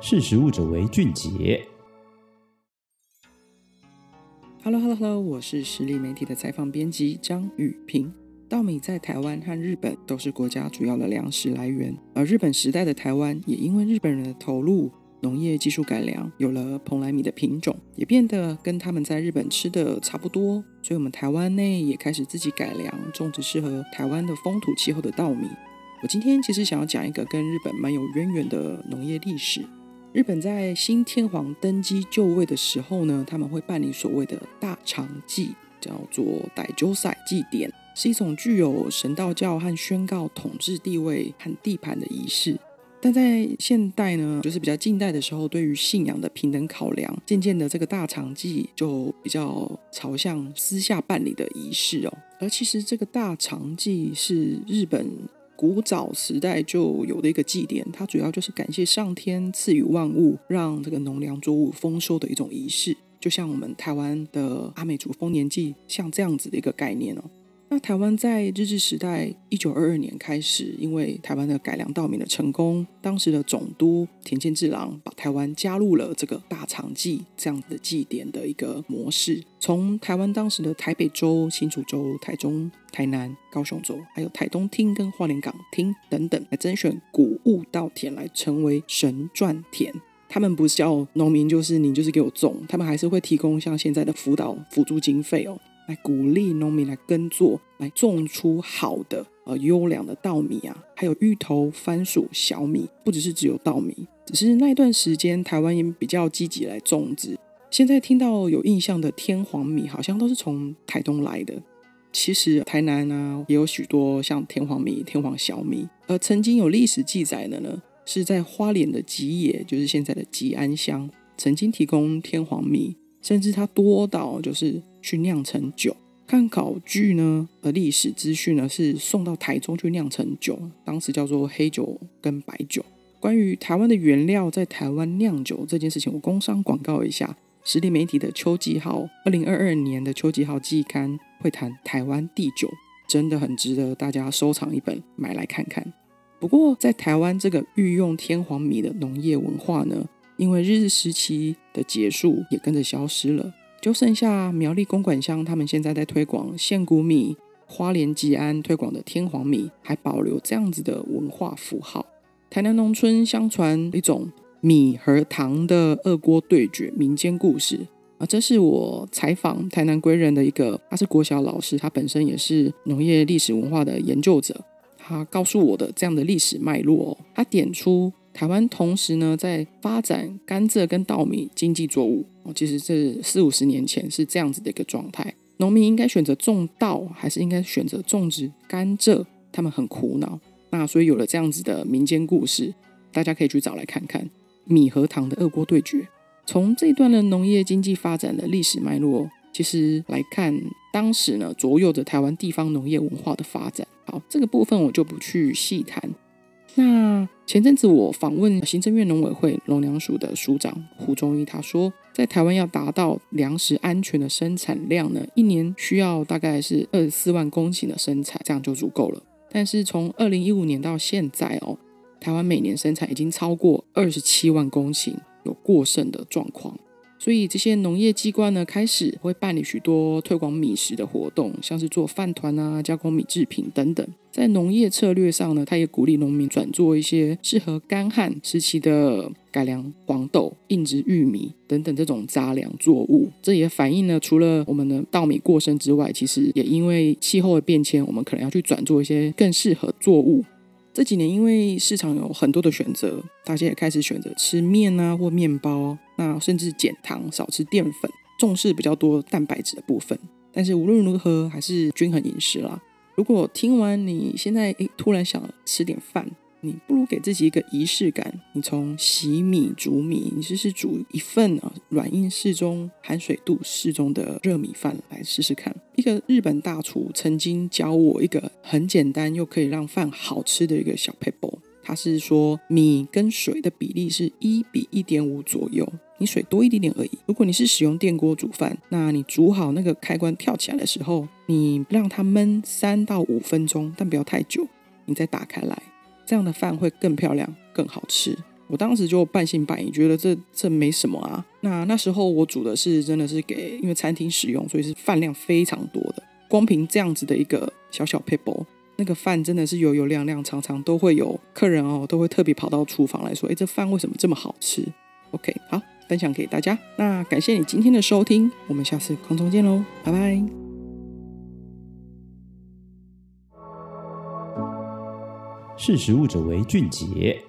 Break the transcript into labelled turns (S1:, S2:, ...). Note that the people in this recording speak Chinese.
S1: 识食物者为俊杰。
S2: Hello Hello Hello，我是实力媒体的采访编辑张语屏。稻米在台湾和日本都是国家主要的粮食来源，而日本时代的台湾也因为日本人的投入，农业技术改良，有了蓬莱米的品种，也变得跟他们在日本吃的差不多。所以，我们台湾内也开始自己改良，种植适合台湾的风土气候的稻米。我今天其实想要讲一个跟日本蛮有渊源的农业历史。日本在新天皇登基就位的时候呢，他们会办理所谓的大长祭，叫做大尝祭祭典，是一种具有神道教和宣告统治地位和地盘的仪式。但在现代呢，就是比较近代的时候，对于信仰的平等考量，渐渐的这个大长祭就比较朝向私下办理的仪式哦。而其实这个大长祭是日本古早时代就有的一个祭典，它主要就是感谢上天赐予万物，让这个农粮作物丰收的一种仪式，就像我们台湾的阿美族丰年祭，像这样子的一个概念哦。那台湾在日治时代一九二二年开始，因为台湾的改良稻米的成功，当时的总督田健治郎把台湾加入了这个大长祭这样子的祭典的一个模式。从台湾当时的台北州、新竹州、台中、台南、高雄州，还有台东厅跟花莲港厅等等，来甄选谷物稻田来成为神饌田。他们不是叫农民，就是你就是给我种，他们还是会提供像现在的辅导辅助经费哦。来鼓励农民来耕作，来种出好的呃优良的稻米啊，还有芋头、番薯、小米，不只是只有稻米。只是那段时间台湾也比较积极来种植。现在听到有印象的天皇米，好像都是从台东来的。其实台南啊也有许多像天皇米、天皇小米。而曾经有历史记载的呢，是在花莲的吉野，就是现在的吉安乡，曾经提供天皇米。甚至它多到就是去酿成酒，看考据呢，呃，历史资讯呢是送到台中去酿成酒，当时叫做黑酒跟白酒。关于台湾的原料在台湾酿酒这件事情，我工商广告一下，实力媒体的秋季号，二零二二年的秋季号季刊会谈台湾地酒，真的很值得大家收藏一本买来看看。不过在台湾这个御用天皇米的农业文化呢，因为日治时期的结束，也跟着消失了，就剩下苗栗公馆乡他们现在在推广现谷米，花莲吉安推广的天皇米，还保留这样子的文化符号。台南农村相传一种米和糖的二锅对决民间故事啊，这是我采访台南归人的一个，他是国小老师，他本身也是农业历史文化的研究者，他告诉我的这样的历史脉络，他点出。台湾同时呢，在发展甘蔗跟稻米经济作物哦，其实这四五十年前是这样子的一个状态。农民应该选择种稻，还是应该选择种植甘蔗？他们很苦恼。那所以有了这样子的民间故事，大家可以去找来看看米和糖的二锅对决。从这段的农业经济发展的历史脉络，其实来看，当时呢，左右着台湾地方农业文化的发展。好，这个部分我就不去细谈。那前阵子我访问行政院农委会农粮署的署长胡忠义，他说，在台湾要达到粮食安全的生产量呢，一年需要大概是二十四万公顷的生产，这样就足够了。但是从二零一五年到现在哦，台湾每年生产已经超过二十七万公顷，有过剩的状况。所以这些农业机关呢，开始会办理许多推广米食的活动，像是做饭团啊、加工米制品等等。在农业策略上呢，他也鼓励农民转做一些适合干旱时期的改良黄豆、硬质玉米等等这种杂粮作物。这也反映了，除了我们的稻米过剩之外，其实也因为气候的变迁，我们可能要去转做一些更适合作物。这几年因为市场有很多的选择，大家也开始选择吃面啊或面包，那甚至减糖、少吃淀粉，重视比较多蛋白质的部分。但是无论如何，还是均衡饮食啦。如果听完你现在诶突然想吃点饭。你不如给自己一个仪式感，你从洗米煮米，你试试煮一份啊软硬适中、含水度适中的热米饭来试试看。一个日本大厨曾经教我一个很简单又可以让饭好吃的一个小 paper，他是说米跟水的比例是一比一点五左右，你水多一点点而已。如果你是使用电锅煮饭，那你煮好那个开关跳起来的时候，你让它焖三到五分钟，但不要太久，你再打开来。这样的饭会更漂亮、更好吃。我当时就半信半疑，觉得这这没什么啊。那那时候我煮的是真的是给因为餐厅使用，所以是饭量非常多的。光凭这样子的一个小小撇步，那个饭真的是油油亮亮，常常都会有客人哦，都会特别跑到厨房来说：“哎，这饭为什么这么好吃？”OK，好，分享给大家。那感谢你今天的收听，我们下次空中见喽，拜拜。
S1: 识食物者为俊杰。